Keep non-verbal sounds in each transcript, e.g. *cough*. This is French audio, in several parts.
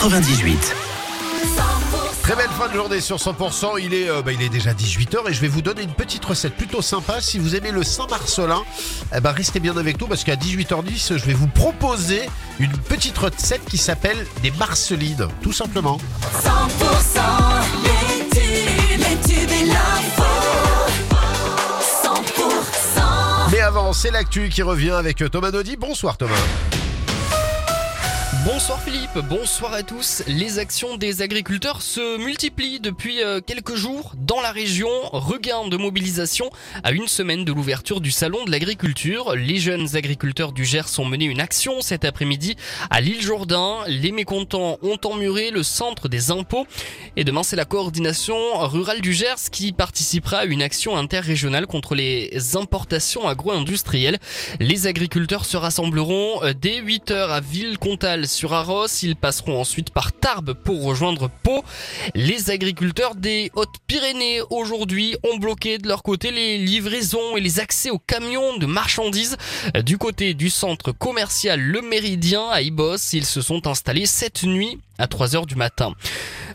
98. Très belle fin de journée sur 100%. Il est, euh, bah, il est déjà 18h et je vais vous donner une petite recette plutôt sympa. Si vous aimez le Saint-Marcelin, eh ben, restez bien avec nous parce qu'à 18h10, je vais vous proposer une petite recette qui s'appelle des marcelines, tout simplement. 100% les tubes, les tubes et l'info. 100% Mais avant, c'est l'actu qui revient avec Thomas Naudy. Bonsoir Thomas. Bonsoir Philippe, bonsoir à tous. Les actions des agriculteurs se multiplient depuis euh, quelques jours dans la région. Regain de mobilisation à une semaine de l'ouverture du salon de l'agriculture. Les jeunes agriculteurs du Gers ont mené une action cet après-midi à l'île Jourdain. Les mécontents ont emmuré le centre des impôts. Et demain, c'est la coordination rurale du Gers qui participera à une action interrégionale contre les importations agro-industrielles. Les agriculteurs se rassembleront euh, dès 8h à Villecontal sur Arros. Ils passeront ensuite par Tarbes pour rejoindre Pau. Les agriculteurs des Hautes-Pyrénées aujourd'hui ont bloqué de leur côté les livraisons et les accès aux camions de marchandises. Du côté du centre commercial Le Méridien à Ibos, ils se sont installés cette nuit à 3 heures du matin.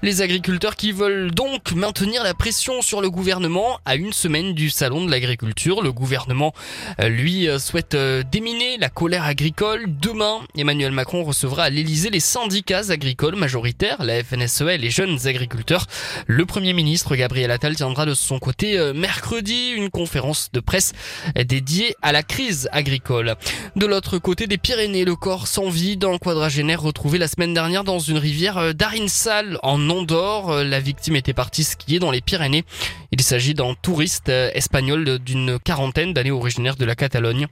Les agriculteurs qui veulent donc maintenir la pression sur le gouvernement à une semaine du salon de l'agriculture. Le gouvernement, euh, lui, euh, souhaite euh, déminer la colère agricole. Demain, Emmanuel Macron recevra à l'Elysée les syndicats agricoles majoritaires, la FNSEA et les jeunes agriculteurs. Le Premier ministre Gabriel Attal tiendra de son côté mercredi une conférence de presse dédiée à la crise agricole. De l'autre côté des Pyrénées, le corps sans vie d'un quadragénaire retrouvé la semaine dernière dans une rivière d'Arinsal en Andorre. Euh, La victime était partie skier dans les Pyrénées. Il s'agit d'un touriste euh, espagnol de- d'une quarantaine d'années originaire de la Catalogne.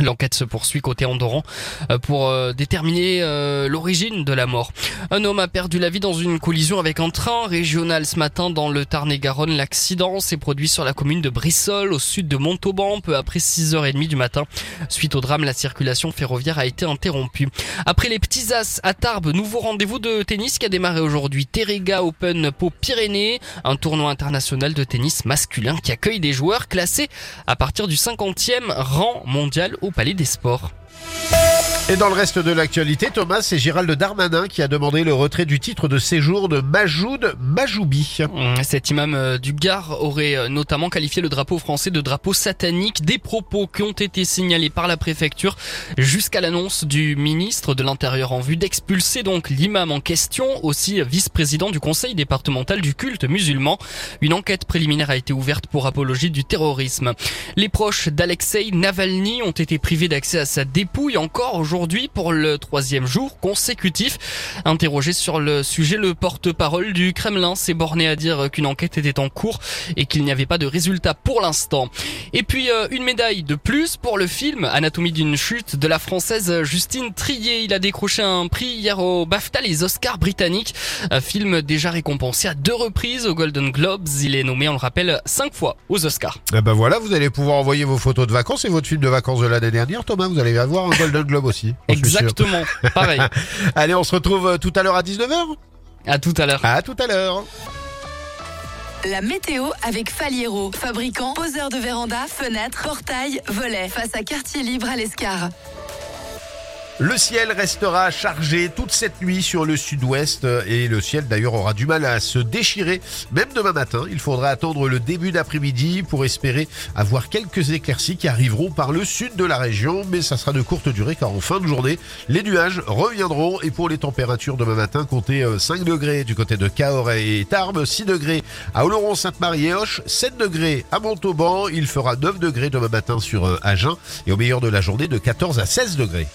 L'enquête se poursuit côté Andorran euh, pour euh, déterminer euh, l'origine de la mort. Un homme a perdu la vie dans une collision avec un train régional ce matin dans le Tarn-et-Garonne. L'accident s'est produit sur la commune de Brissol, au sud de Montauban, peu après 6h30 du matin. Suite au drame, la circulation ferroviaire a été interrompue. Après les petits as à Tarbes, nouveau rendez-vous de tennis qui a démarré aujourd'hui. Terrega Open Pau Pyrénées, un tournoi international de tennis masculin qui accueille des joueurs classés à partir du 50e rang mondial au Palais des Sports. Et dans le reste de l'actualité, Thomas, c'est Gérald Darmanin qui a demandé le retrait du titre de séjour de Majoud Majoubi. Mmh, Cet imam euh, du Gard aurait euh, notamment qualifié le drapeau français de drapeau satanique, des propos qui ont été signalés par la préfecture jusqu'à l'annonce du ministre de l'Intérieur en vue d'expulser donc l'imam en question, aussi vice-président du conseil départemental du culte musulman. Une enquête préliminaire a été ouverte pour apologie du terrorisme. Les proches d'Alexei Navalny ont été privés d'accès à sa dépouille encore aujourd'hui pour le troisième jour consécutif. Interrogé sur le sujet, le porte-parole du Kremlin s'est borné à dire qu'une enquête était en cours et qu'il n'y avait pas de résultat pour l'instant. Et puis euh, une médaille de plus pour le film Anatomie d'une chute de la française Justine Trier. Il a décroché un prix hier au BAFTA, les Oscars britanniques. Un film déjà récompensé à deux reprises aux Golden Globes. Il est nommé, on le rappelle, cinq fois aux Oscars. Eh ben voilà, vous allez pouvoir envoyer vos photos de vacances et votre film de vacances de l'année dernière, Thomas. Vous allez avoir un Golden Globe aussi. Exactement, pareil. *laughs* Allez, on se retrouve euh, tout à l'heure à 19h. À tout à l'heure. À tout à l'heure. La météo avec Faliero, fabricant, poseur de véranda, fenêtres, portail, volets, face à quartier libre à l'Escar. Le ciel restera chargé toute cette nuit sur le sud-ouest euh, et le ciel d'ailleurs aura du mal à se déchirer. Même demain matin, il faudra attendre le début d'après-midi pour espérer avoir quelques éclaircies qui arriveront par le sud de la région, mais ça sera de courte durée car en fin de journée, les nuages reviendront et pour les températures demain matin, comptez euh, 5 degrés du côté de Cahors et Tarbes, 6 degrés à Oloron-Sainte-Marie et Hoche, 7 degrés à Montauban, il fera 9 degrés demain matin sur euh, Agen et au meilleur de la journée de 14 à 16 degrés.